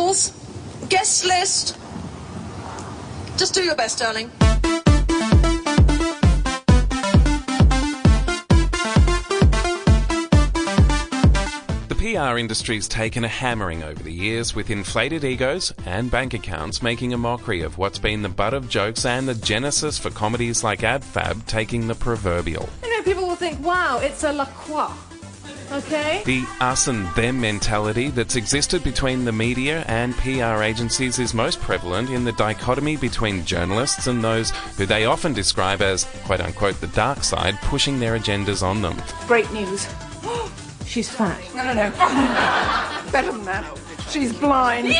models, guest list. Just do your best, darling. The PR industry's taken a hammering over the years, with inflated egos and bank accounts making a mockery of what's been the butt of jokes and the genesis for comedies like Ab Fab taking the proverbial. You know, people will think, wow, it's a Lacroix. Okay? The us and them mentality that's existed between the media and PR agencies is most prevalent in the dichotomy between journalists and those who they often describe as, quote unquote, the dark side, pushing their agendas on them. Great news. She's fat. No, no, no. Better than that. She's blind.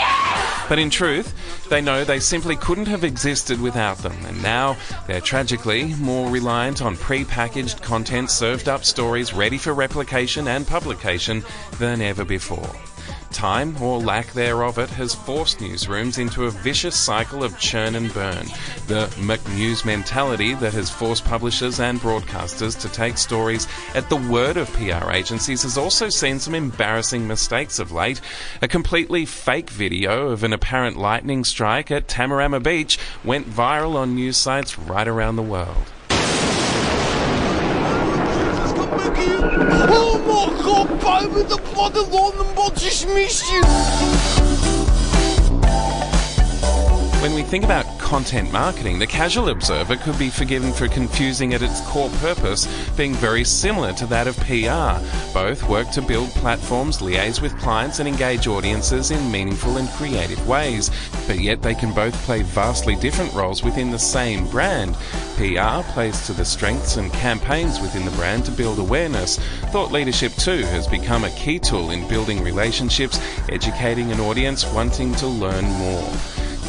But in truth, they know they simply couldn't have existed without them, and now they're tragically more reliant on pre packaged content, served up stories ready for replication and publication than ever before. Time, or lack thereof it, has forced newsrooms into a vicious cycle of churn and burn. The McNews mentality that has forced publishers and broadcasters to take stories at the word of PR agencies has also seen some embarrassing mistakes of late. A completely fake video of an apparent lightning strike at Tamarama Beach went viral on news sites right around the world. When we think about content marketing, the casual observer could be forgiven for confusing at its core purpose being very similar to that of PR. Both work to build platforms, liaise with clients, and engage audiences in meaningful and creative ways. But yet they can both play vastly different roles within the same brand. PR plays to the strengths and campaigns within the brand to build awareness. Thought leadership, too, has become a key tool in building relationships, educating an audience wanting to learn more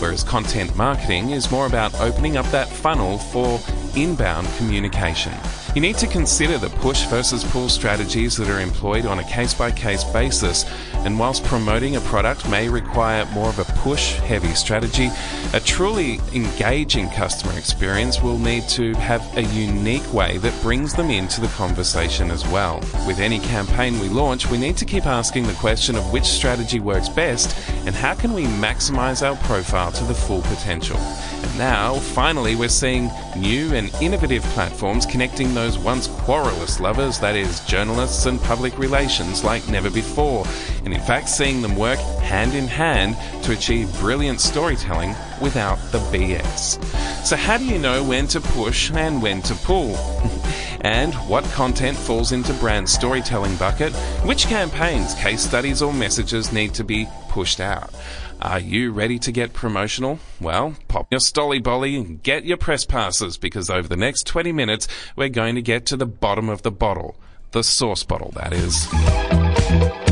whereas content marketing is more about opening up that funnel for inbound communication. You need to consider the push versus pull strategies that are employed on a case by case basis, and whilst promoting a product may require more of a push heavy strategy, a truly engaging customer experience will need to have a unique way that brings them into the conversation as well. With any campaign we launch, we need to keep asking the question of which strategy works best and how can we maximize our profile to the full potential. And now, finally, we're seeing new and innovative platforms connecting those once querulous lovers, that is, journalists and public relations, like never before, in fact, seeing them work hand in hand to achieve brilliant storytelling without the BS. So, how do you know when to push and when to pull? and what content falls into brand storytelling bucket? Which campaigns, case studies, or messages need to be pushed out? Are you ready to get promotional? Well, pop your stolly bolly and get your press passes because over the next 20 minutes, we're going to get to the bottom of the bottle. The sauce bottle, that is.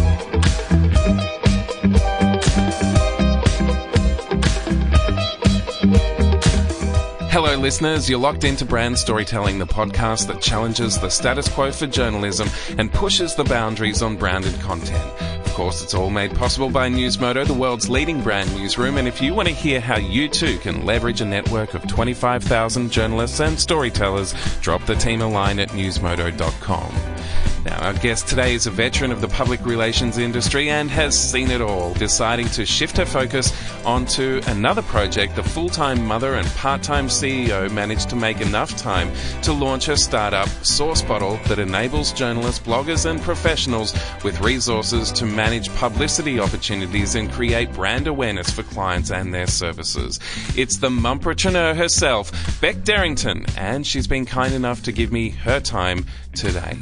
Hello, listeners. You're locked into Brand Storytelling, the podcast that challenges the status quo for journalism and pushes the boundaries on branded content. Of course, it's all made possible by Newsmodo, the world's leading brand newsroom. And if you want to hear how you too can leverage a network of 25,000 journalists and storytellers, drop the team a line at newsmodo.com. Now, our guest today is a veteran of the public relations industry and has seen it all, deciding to shift her focus onto another project. The full time mother and part time CEO managed to make enough time to launch her startup, Source Bottle, that enables journalists, bloggers, and professionals with resources to manage publicity opportunities and create brand awareness for clients and their services. It's the mumpreneur herself, Bec Derrington, and she's been kind enough to give me her time today.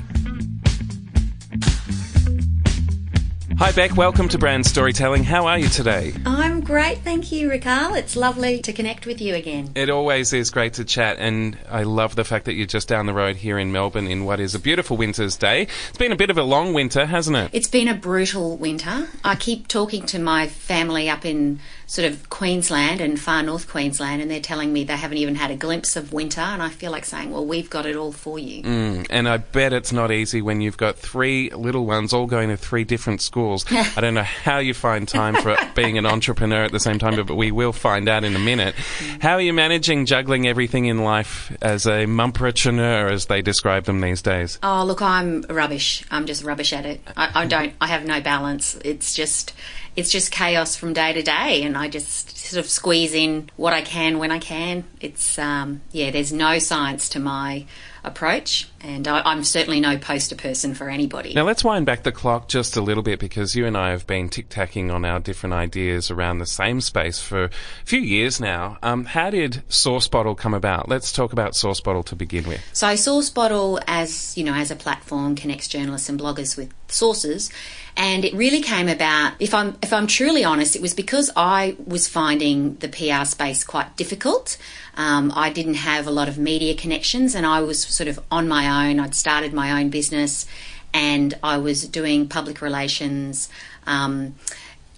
Hi, Bec. Welcome to Brand Storytelling. How are you today? I'm great, thank you, Ricard. It's lovely to connect with you again. It always is great to chat, and I love the fact that you're just down the road here in Melbourne in what is a beautiful winter's day. It's been a bit of a long winter, hasn't it? It's been a brutal winter. I keep talking to my family up in sort of Queensland and far north Queensland, and they're telling me they haven't even had a glimpse of winter, and I feel like saying, well, we've got it all for you. Mm, and I bet it's not easy when you've got three little ones all going to three different schools schools. I don't know how you find time for being an entrepreneur at the same time, but we will find out in a minute. How are you managing juggling everything in life as a mumpreneur, as they describe them these days? Oh, look, I'm rubbish. I'm just rubbish at it. I, I don't. I have no balance. It's just, it's just chaos from day to day, and I just sort of squeeze in what I can when I can. It's, um, yeah. There's no science to my approach, and I, I'm certainly no poster person for anybody. Now let's wind back the clock just a little bit because you and I have been tic tacking on our different ideas around the same space for a few years now. Um, how did Source Bottle come about? Let's talk about Source Bottle to begin with. So Source Bottle, as you know, as a platform, connects journalists and bloggers with sources, and it really came about. If I'm if I'm truly honest, it was because I was finding the PR space quite difficult. Um, I didn't have a lot of media connections, and I was sort of on my own. I'd started my own business, and I was doing public relations. Um,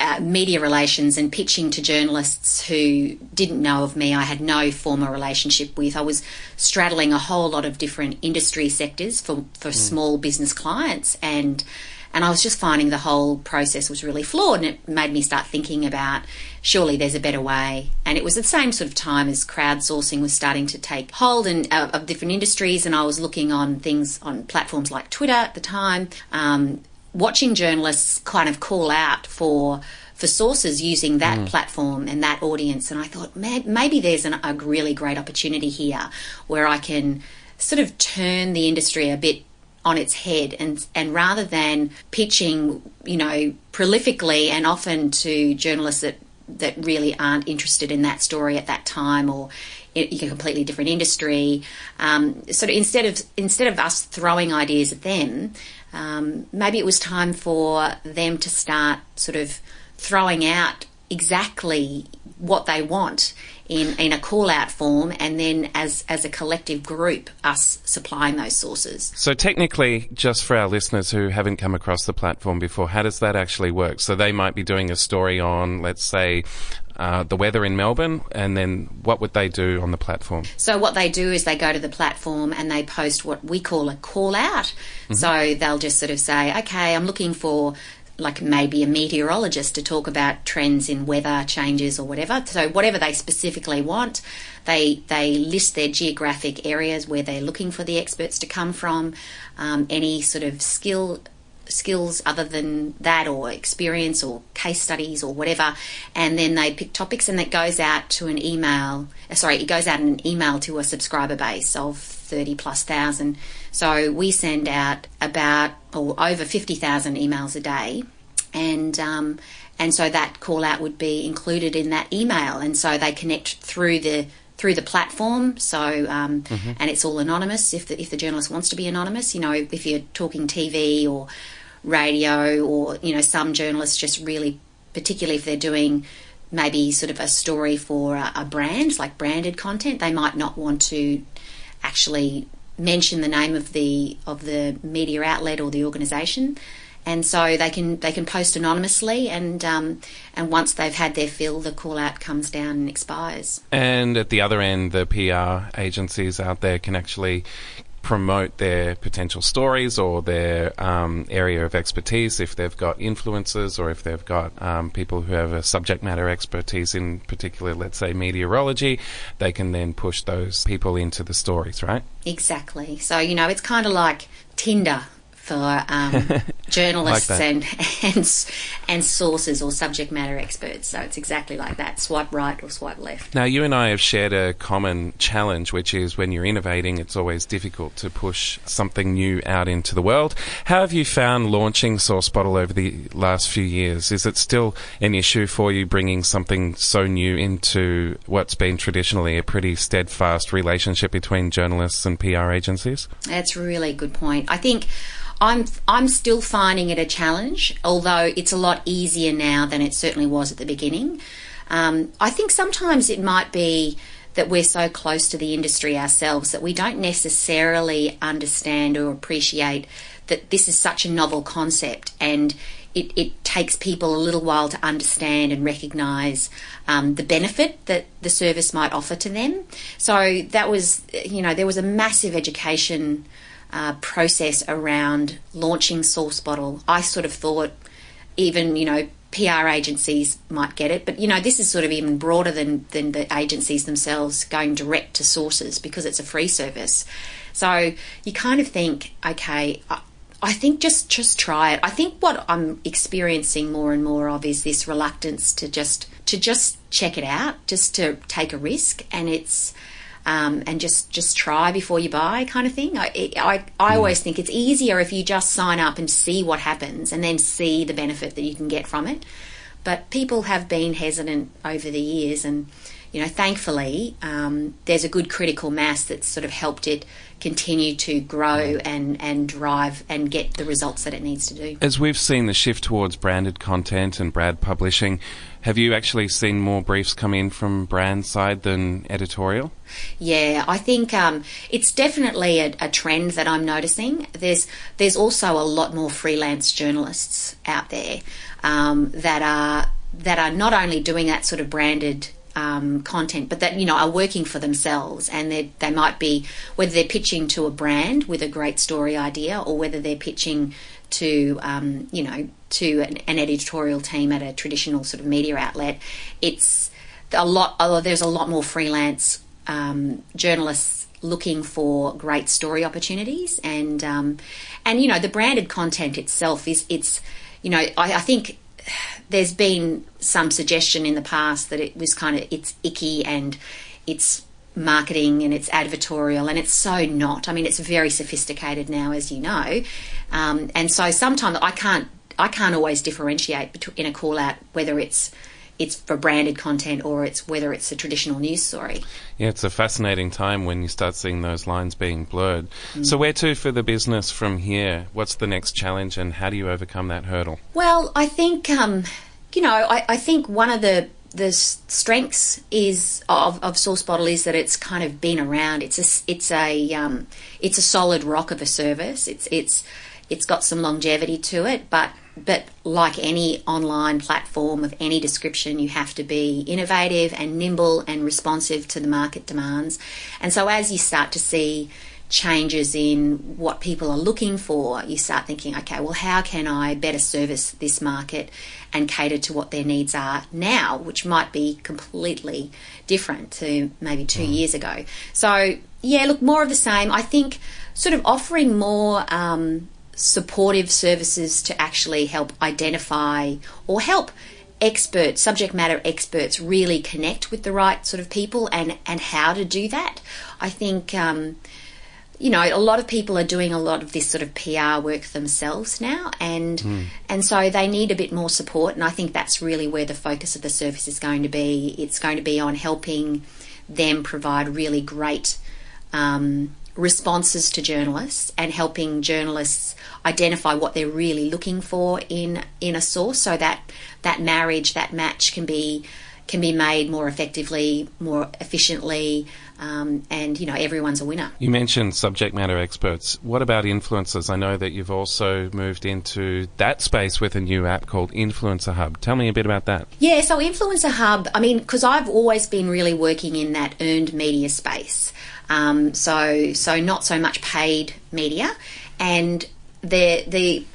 uh, media relations and pitching to journalists who didn't know of me. I had no former relationship with. I was straddling a whole lot of different industry sectors for, for small business clients, and and I was just finding the whole process was really flawed, and it made me start thinking about surely there's a better way. And it was the same sort of time as crowdsourcing was starting to take hold and uh, of different industries, and I was looking on things on platforms like Twitter at the time. Um, watching journalists kind of call out for for sources using that platform and that audience and I thought maybe there's an, a really great opportunity here where I can sort of turn the industry a bit on its head and and rather than pitching you know prolifically and often to journalists that that really aren't interested in that story at that time or in a completely different industry. Um, sort of instead of instead of us throwing ideas at them, um, maybe it was time for them to start sort of throwing out exactly what they want in, in a call out form and then as as a collective group us supplying those sources. So technically, just for our listeners who haven't come across the platform before, how does that actually work? So they might be doing a story on, let's say, uh, the weather in Melbourne, and then what would they do on the platform? So what they do is they go to the platform and they post what we call a call out. So they'll just sort of say, okay, I'm looking for like maybe a meteorologist to talk about trends in weather changes or whatever. So whatever they specifically want, they they list their geographic areas where they're looking for the experts to come from, um, any sort of skill skills other than that or experience or case studies or whatever and then they pick topics and that goes out to an email uh, sorry it goes out in an email to a subscriber base of 30 plus thousand so we send out about or over 50,000 emails a day. And um, and so that call out would be included in that email. And so they connect through the through the platform. So um, and it's all anonymous. If the, if the journalist wants to be anonymous you know if you're talking TV or radio or you know some journalists just really particularly if they're doing maybe sort of a story for a, a brand like branded content they might not want to actually mention the name of the of the media outlet or the organisation, and so they can they can post anonymously, and um, and once they've had their fill, the call out comes down and expires. And at the other end, the PR agencies out there can actually promote their potential stories or their um, area of expertise if they've got influencers or if they've got um, people who have a subject matter expertise in particular, let's say meteorology, they can then push those people into the stories, right? Exactly. So you know, it's kind of like Tinder for um, journalists Like and and and sources or subject matter experts. So it's exactly like that. Swipe right or swipe left. Now, you and I have shared a common challenge, which is when you're innovating, it's always difficult to push something new out into the world. How have you found launching Source Bottle over the last few years? Is it still an issue for you bringing something so new into what's been traditionally a pretty steadfast relationship between journalists and PR agencies? That's a really good point. I think I'm I'm still finding it a challenge, although it's a lot easier now than it certainly was at the beginning. Um, I think sometimes it might be that we're so close to the industry ourselves that we don't necessarily understand or appreciate that this is such a novel concept and it, it takes people a little while to understand and recognise um, the benefit that the service might offer to them. So that was, you know, there was a massive education uh, process around launching Source Bottle. I sort of thought even you know PR agencies might get it, but you know this is sort of even broader than than the agencies themselves going direct to sources because it's a free service. So you kind of think, okay, I, I think just just try it. I think what I'm experiencing more and more of is this reluctance to just to just check it out, just to take a risk, and it's um, and just just try before you buy kind of thing. I, I, I always think it's easier if you just sign up and see what happens and then see the benefit that you can get from it. But people have been hesitant over the years, and you know, thankfully, um, there's a good critical mass that's sort of helped it continue to grow and, and drive and get the results that it needs to do. As we've seen the shift towards branded content and brand publishing, have you actually seen more briefs come in from brand side than editorial? Yeah, I think um, it's definitely a, a, trend that I'm noticing. There's there's also a lot more freelance journalists out there um, that are that are not only doing that sort of branded um, content, but that you know are working for themselves, and they they might be whether they're pitching to a brand with a great story idea, or whether they're pitching to um, you know to an, an, editorial team at a traditional sort of media outlet. It's a lot. Oh, there's a lot more freelance um, journalists looking for great story opportunities, and um, and you know the branded content itself is it's you know I, I think there's been some suggestion in the past that it was kind of it's icky and it's marketing and it's advertorial and it's so not. I mean it's very sophisticated now as you know. Um, and so sometimes i can't i can't always differentiate in a call out whether it's it's for branded content or it's whether it's a traditional news story. Yeah, it's a fascinating time when you start seeing those lines being blurred. Mm. So, where to for the business from here? What's the next challenge, and how do you overcome that hurdle? Well, I think um, you know, I, I think one of the the strengths is of, of Source Bottle is that it's kind of been around. It's a it's a um, it's a solid rock of a service. It's it's it's got some longevity to it, but but like any online platform of any description, you have to be innovative and nimble and responsive to the market demands. And so as you start to see changes in what people are looking for, you start thinking, okay, well, how can I better service this market and cater to what their needs are now, which might be completely different to maybe two mm. years ago. So, yeah, look, more of the same. I think sort of offering more. Um, supportive services to actually help identify or help experts, subject matter experts, really connect with the right sort of people and, and how to do that. I think um, you know, a lot of people are doing a lot of this sort of PR work themselves now, and mm. and so they need a bit more support. And I think that's really where the focus of the service is going to be. It's going to be on helping them provide really great um, responses to journalists and helping journalists identify what they're really looking for in in a source, so that that marriage, that match, can be can be made more effectively, more efficiently um, and you know everyone's a winner. You mentioned subject matter experts. What about influencers? I know that you've also moved into that space with a new app called Influencer Hub. Tell me a bit about that. Yeah, so Influencer Hub. I mean, because I've always been really working in that earned media space. Um, so so not so much paid media, and the the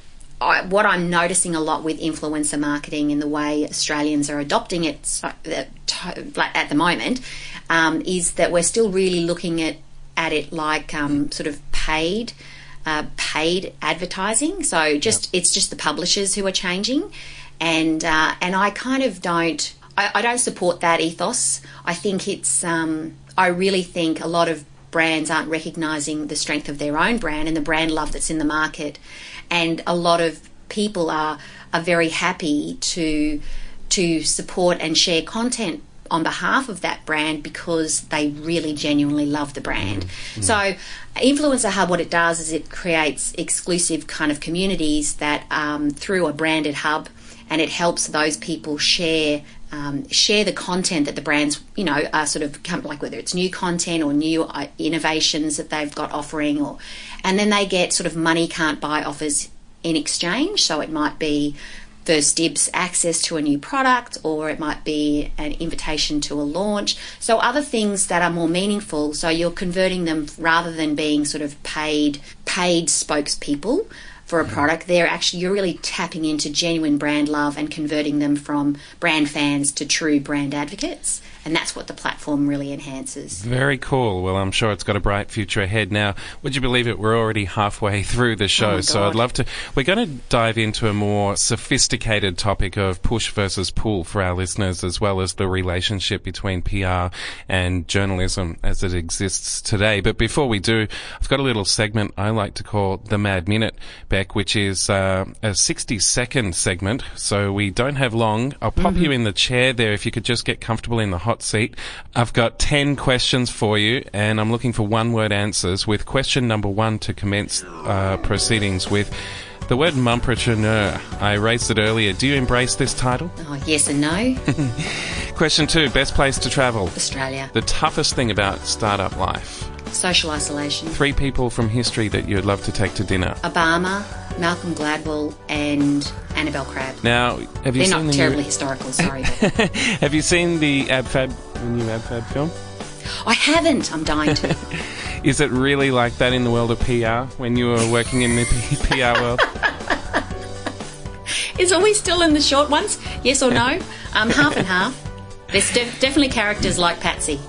I, what I'm noticing a lot with influencer marketing and the way Australians are adopting it uh, at the moment um, is that we're still really looking at at it like um, sort of paid. Uh, paid advertising, so just yep. it's just the publishers who are changing, and uh, and I kind of don't I, I, don't support that ethos. I think it's um, I really think a lot of brands aren't recognizing the strength of their own brand and the brand love that's in the market, and a lot of people are are very happy to to support and share content on behalf of that brand because they really genuinely love the brand. Mm-hmm. So, Influencer Hub, what it does is it creates exclusive kind of communities that um, through a branded hub, and it helps those people share. Um, share the content that the brands, you know, are sort of come, like whether it's new content or new uh, innovations that they've got offering, or and then they get sort of money can't buy offers in exchange. So it might be first dibs access to a new product, or it might be an invitation to a launch. So, other things that are more meaningful. So, you're converting them rather than being sort of paid paid spokespeople. For a product. They're actually you're really tapping into genuine brand love and converting them from brand fans to true brand advocates. And that's what the platform really enhances. Very cool. Well, I'm sure it's got a bright future ahead. Now, would you believe it? We're already halfway through the show, Oh so I'd love to. We're going to dive into a more sophisticated topic of push versus pull for our listeners, as well as the relationship between PR and journalism as it exists today. But before we do, I've got a little segment I like to call the Mad Minute, Bec, which is uh, a 60 second segment. So we don't have long. I'll pop you in the chair there if you could just get comfortable in the hot seat. I've got 10 questions for you, and I'm looking for one word answers, with question number one to commence uh, proceedings with. The word mumpreneur, I raised it earlier. Do you embrace this title? Oh, yes and no, Question two, best place to travel. Australia. The toughest thing about startup life. Social isolation. Three people from history that you'd love to take to dinner. Obama, Malcolm Gladwell, and Annabel Crabb. Now, have you They're seen not the terribly new, historical, sorry. but- Have you seen the AbFab, the new AbFab film? I haven't. I'm dying to. Is it really like that in the world of PR when you were working in the PR world? Is are we still in the short ones? Yes or no? Um, half and half. There's def- definitely characters like Patsy.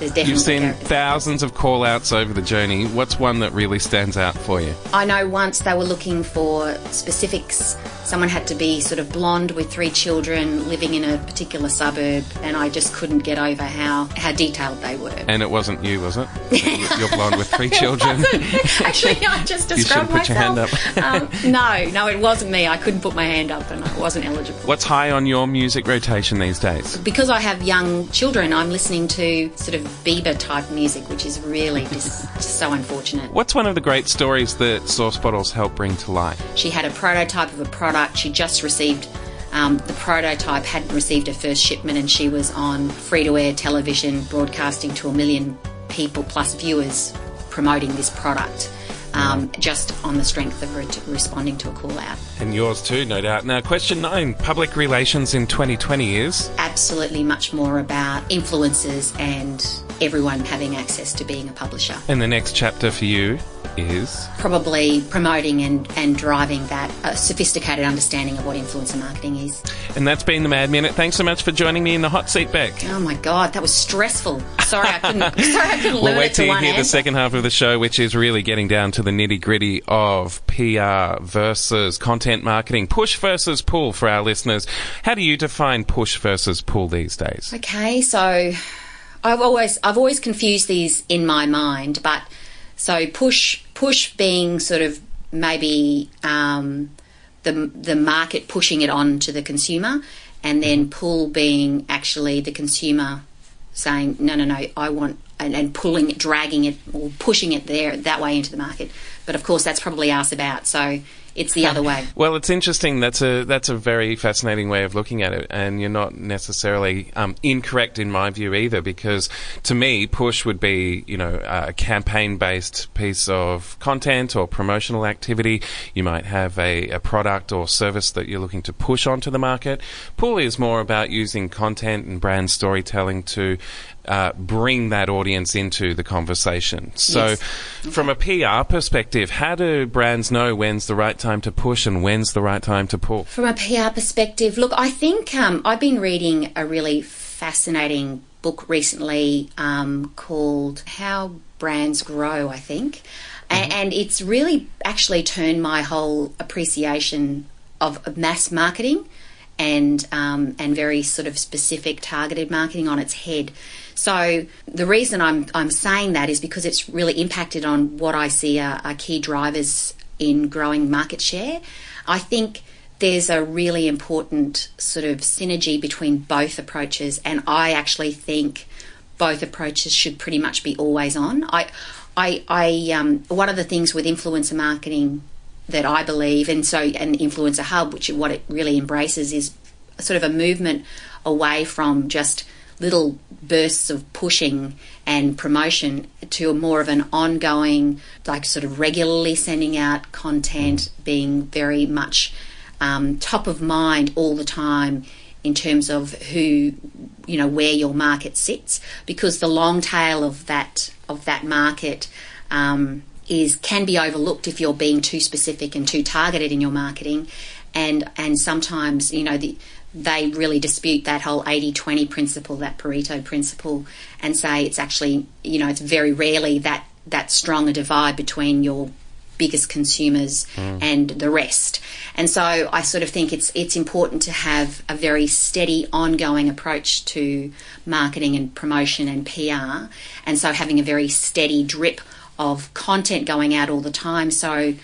You've seen thousands of call outs over the journey. What's one that really stands out for you? I know once they were looking for specifics. Someone had to be sort of blonde with three children living in a particular suburb, and I just couldn't get over how, how detailed they were. And it wasn't you, was it? You're blonde with three children. Actually, I just You described shouldn't put your hand myself. um, no, no, it wasn't me. I couldn't put my hand up, and I wasn't eligible. What's high on your music rotation these days? Because I have young children, I'm listening to sort of Bieber type music, which is really just, so unfortunate. What's one of the great stories that Source Bottle's help bring to light? She had a prototype of a product. She just received um, the prototype, hadn't received her first shipment, and she was on free to air television broadcasting to a million people plus viewers promoting this product. Um, just on the strength of t- responding to a call out. And yours too, no doubt. Now, question nine public relations in 2020 is. Absolutely much more about influences and everyone having access to being a publisher. And the next chapter for you is. Probably promoting and, and driving that uh, sophisticated understanding of what influencer marketing is. And that's been the Mad Minute. Thanks so much for joining me in the hot seat, Bec. Oh my god, that was stressful. Sorry, I couldn't. sorry, I couldn't We'll wait till you hear the second half of the show, which is really getting down to the nitty gritty of PR versus content marketing. Push versus pull for our listeners. How do you define push versus pull these days? Okay, so I've always I've always confused these in my mind, but so push push being sort of maybe um, the the market pushing it on to the consumer, and then pull being actually the consumer saying no no no I want and, and pulling it, dragging it or pushing it there that way into the market. But of course that's probably us about so it's the other way. Well, it's interesting. That's a that's a very fascinating way of looking at it, and you're not necessarily um, incorrect in my view either. Because to me, push would be you know a campaign based piece of content or promotional activity. You might have a, a product or service that you're looking to push onto the market. Pull is more about using content and brand storytelling to uh, bring that audience into the conversation. So, Yes. from a PR perspective, how do brands know when's the right time to push and when's the right time to pull? From a PR perspective, look, I think um, I've been reading a really fascinating book recently um, called How Brands Grow, I think. A- And it's really actually turned my whole appreciation of of mass marketing and um, and very sort of specific targeted marketing on its head. So the reason I'm I'm saying that is because it's really impacted on what I see are, are key drivers in growing market share. I think there's a really important sort of synergy between both approaches, and I actually think both approaches should pretty much be always on. I, I, I um, one of the things with influencer marketing that I believe, and so an influencer hub, which what it really embraces is sort of a movement away from just little bursts of pushing and promotion to a more of an ongoing, like sort of regularly sending out content, being very much um, top of mind all the time in terms of who you know where your market sits because the long tail of that of that market um, is can be overlooked if you're being too specific and too targeted in your marketing, and and sometimes you know the they really dispute that whole 80-20 principle, that Pareto principle, and say it's actually you know it's very rarely that that strong a divide between your biggest consumers and the rest. And so I sort of think it's it's important to have a very steady, ongoing approach to marketing and promotion and PR. And so having a very steady drip of content going out all the time, so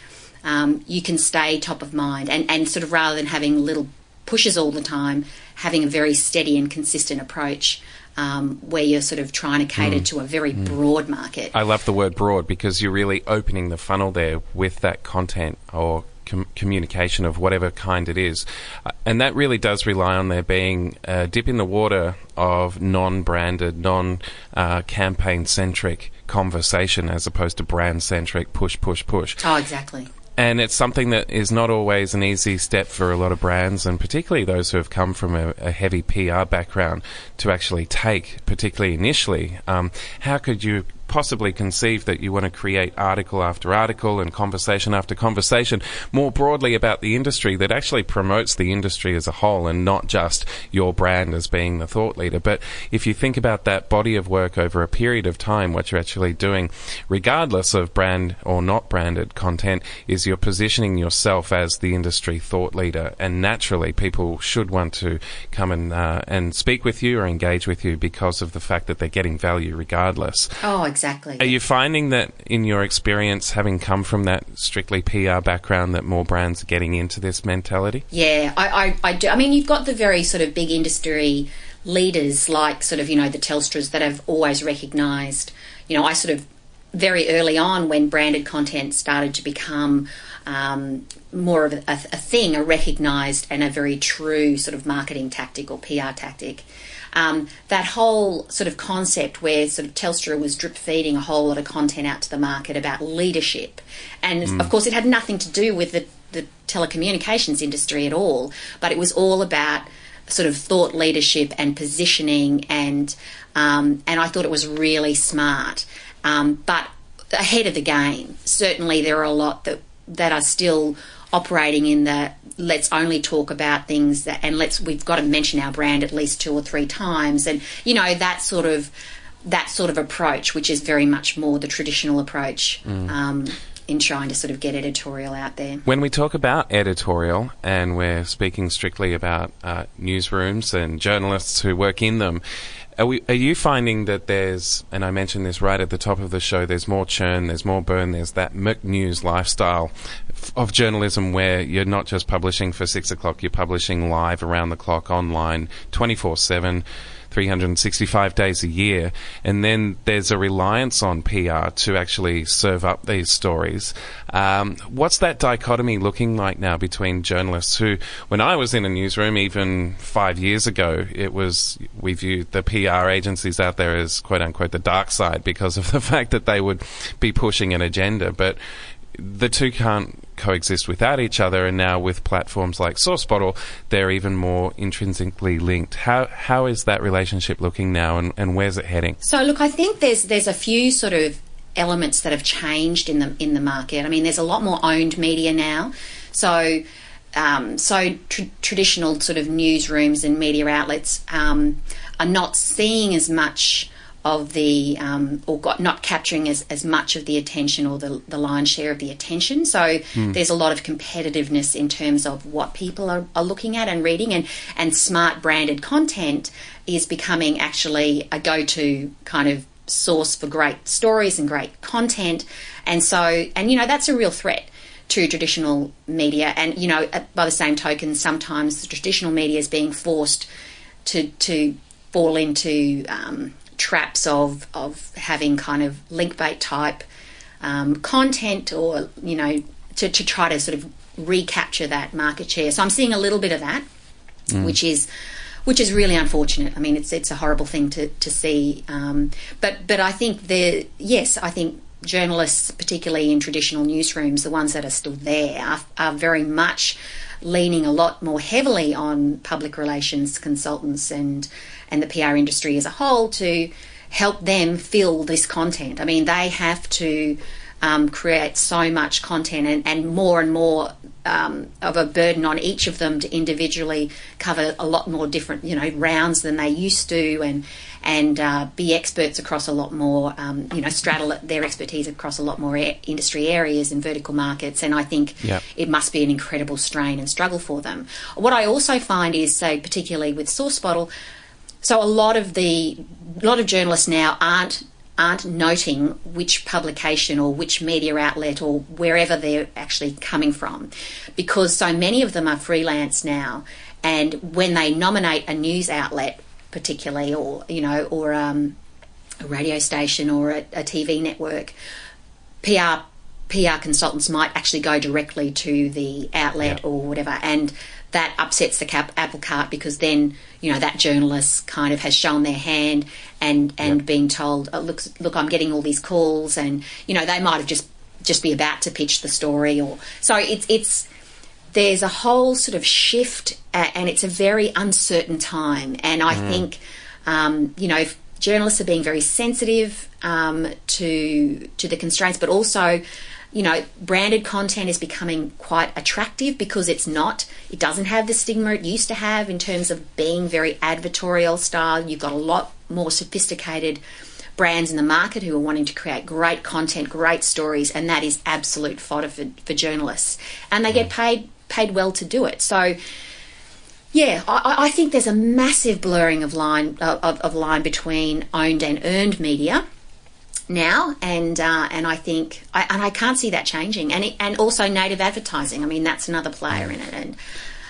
um, you can stay top of mind. And and sort of rather than having little pushes all the time, having a very steady and consistent approach. Um, where you're sort of trying to cater to a very broad market. I love the word broad because you're really opening the funnel there with that content or com- communication of whatever kind it is. Uh, and that really does rely on there being a dip in the water of non branded, non uh, campaign centric conversation as opposed to brand centric push, push, push. Oh, exactly. And it's something that is not always an easy step for a lot of brands, and particularly those who have come from a, a heavy PR background to actually take, particularly initially. Um, how could you possibly conceive that you want to create article after article and conversation after conversation more broadly about the industry that actually promotes the industry as a whole and not just your brand as being the thought leader. But if you think about that body of work over a period of time, what you're actually doing, regardless of brand or not branded content, is you're positioning yourself as the industry thought leader. And naturally, people should want to come and, uh, and speak with you or engage with you because of the fact that they're getting value regardless. Oh, exactly. Are you finding that in your experience, having come from that strictly PR background, that more brands are getting into this mentality? Yeah, I, I, I do. I mean, you've got the very sort of big industry leaders like sort of, you know, the Telstras that have always recognised, you know, I sort of very early on when branded content started to become um, more of a, a thing, a recognised and a very true sort of marketing tactic or PR tactic. Um, that whole sort of concept where sort of Telstra was drip feeding a whole lot of content out to the market about leadership, and of course it had nothing to do with the, the telecommunications industry at all, but it was all about sort of thought leadership and positioning, and um, and I thought it was really smart, um, but ahead of the game. Certainly, there are a lot that that are still operating in the let's only talk about things that and let's we've got to mention our brand at least two or three times. And you know that sort of that sort of approach which is very much more the traditional approach um, in trying to sort of get editorial out there. When we talk about editorial, and we're speaking strictly about uh, newsrooms and journalists who work in them, are, we, are you finding that there's, and I mentioned this right at the top of the show, there's more churn, there's more burn, there's that McNews lifestyle of journalism where you're not just publishing for six o'clock, you're publishing live around the clock online, 24 7. 365 days a year, and then there's a reliance on PR to actually serve up these stories. Um, what's that dichotomy looking like now between journalists who, when I was in a newsroom even five years ago, it was, we viewed the PR agencies out there as quote unquote the dark side because of the fact that they would be pushing an agenda, but the two can't coexist without each other, and now with platforms like SourceBottle, they're even more intrinsically linked. How how is that relationship looking now, and, and where's it heading? So look, I think there's there's a few sort of elements that have changed in the in the market. I mean, there's a lot more owned media now. So um, so tr- traditional sort of newsrooms and media outlets um, are not seeing as much of the um, or got, not capturing as, as much of the attention or the, the lion's share of the attention. So there's a lot of competitiveness in terms of what people are, are looking at and reading, and and smart branded content is becoming actually a go to kind of source for great stories and great content, and so and you know that's a real threat to traditional media, and you know by the same token, sometimes the traditional media is being forced to to fall into um, traps of of having kind of link bait type um, content or you know to, to try to sort of recapture that market share. So I'm seeing a little bit of that, which is which is really unfortunate. I mean, it's it's a horrible thing to to see. Um, but but I think the yes, I think journalists, particularly in traditional newsrooms, the ones that are still there, are, are very much leaning a lot more heavily on public relations consultants and and the PR industry as a whole to help them fill this content. I mean, they have to um, create so much content and, and more and more um, of a burden on each of them to individually cover a lot more different, you know, rounds than they used to, and and uh, be experts across a lot more, um, you know, straddle their expertise across a lot more a- industry areas and vertical markets. And I think Yep. it must be an incredible strain and struggle for them. What I also find is, say, particularly with Source Bottle, so a lot of the a lot of journalists now aren't aren't noting which publication or which media outlet or wherever they're actually coming from because so many of them are freelance now and when they nominate a news outlet particularly or you know or um, a radio station or a, a TV network PR PR consultants might actually go directly to the outlet Yeah. or whatever, and that upsets the cap, apple cart because then you know that journalist kind of has shown their hand and and being told, oh, look, look, I'm getting all these calls, and you know they might have just just be about to pitch the story, or so it's it's there's a whole sort of shift, uh, and it's a very uncertain time. And I think, um, you know, if journalists are being very sensitive um, to to the constraints, but also, you know, branded content is becoming quite attractive because it's not. It doesn't have the stigma it used to have in terms of being very advertorial style. You've got a lot more sophisticated brands in the market who are wanting to create great content, great stories, and that is absolute fodder for, for journalists. And they get mm. paid paid well to do it. So, yeah, I, I think there's a massive blurring of line of, of line between owned and earned media now, and uh, and I think I, and I can't see that changing. And it, and also native advertising. I mean, that's another player in it, and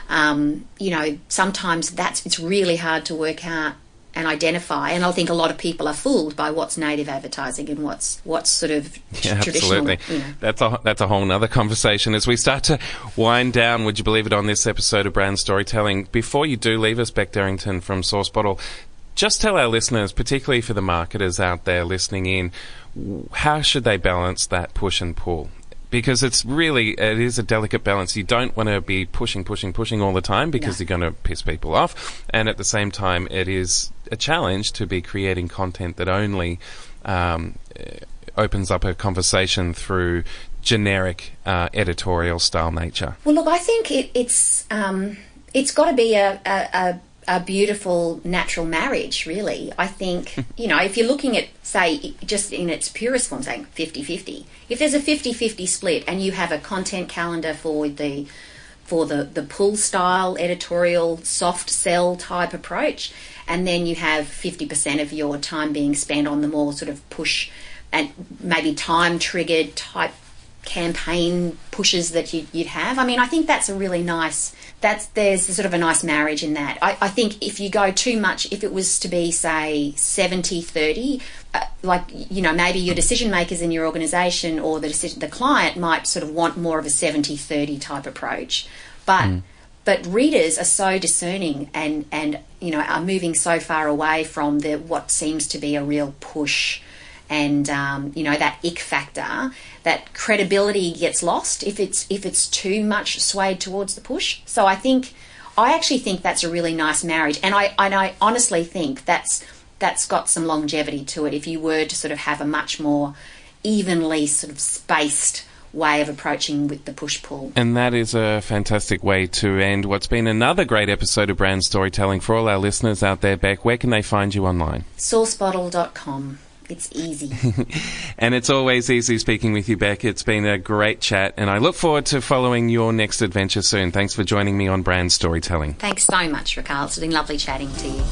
um, you know sometimes that's it's really hard to work out and identify. And I think a lot of people are fooled by what's native advertising and what's what's sort of Yeah, traditional. absolutely. You know. That's a that's a whole other conversation. As we start to wind down, would you believe it, on this episode of Brand Storytelling? Before you do leave us, Bec Derrington from Source Bottle, just tell our listeners, particularly for the marketers out there listening in, how should they balance that push and pull? Because it's really it is a delicate balance. You don't want to be pushing, pushing, pushing all the time because you're going to piss people off, and at the same time, it is a challenge to be creating content that only um, opens up a conversation through generic uh, editorial style nature. Well, look, I think it, it's um, it's got to be a, a, a, a beautiful natural marriage, really. I think, you know, if you're looking at, say, just in its purest form, saying 50 50, if there's a 50 50 split and you have a content calendar for the for the, the pull style editorial soft sell type approach and then you have 50% of your time being spent on the more sort of push and maybe time triggered type campaign pushes that you, you'd have. I mean, I think that's a really nice. That's there's sort of a nice marriage in that. I, I think if you go too much, if it was to be say 70 30, uh, like you know maybe your decision makers in your organisation or the decision, the client might sort of want more of a 70 30 type approach, but. But readers are so discerning and, and you know are moving so far away from the what seems to be a real push and um, you know that ick factor that credibility gets lost if it's if it's too much swayed towards the push so i think i actually think that's a really nice marriage and i and i honestly think that's that's got some longevity to it if you were to sort of have a much more evenly sort of spaced way of approaching with the push pull And that is a fantastic way to end what's been another great episode of Brand Storytelling for all our listeners out there, Bec. Where can they find you online? sourcebottle.com it's easy And it's always easy speaking with you, Bec. It's been a great chat, and I look forward to following your next adventure soon. Thanks for joining me on Brand Storytelling. thanks so much raquel it's been lovely chatting to you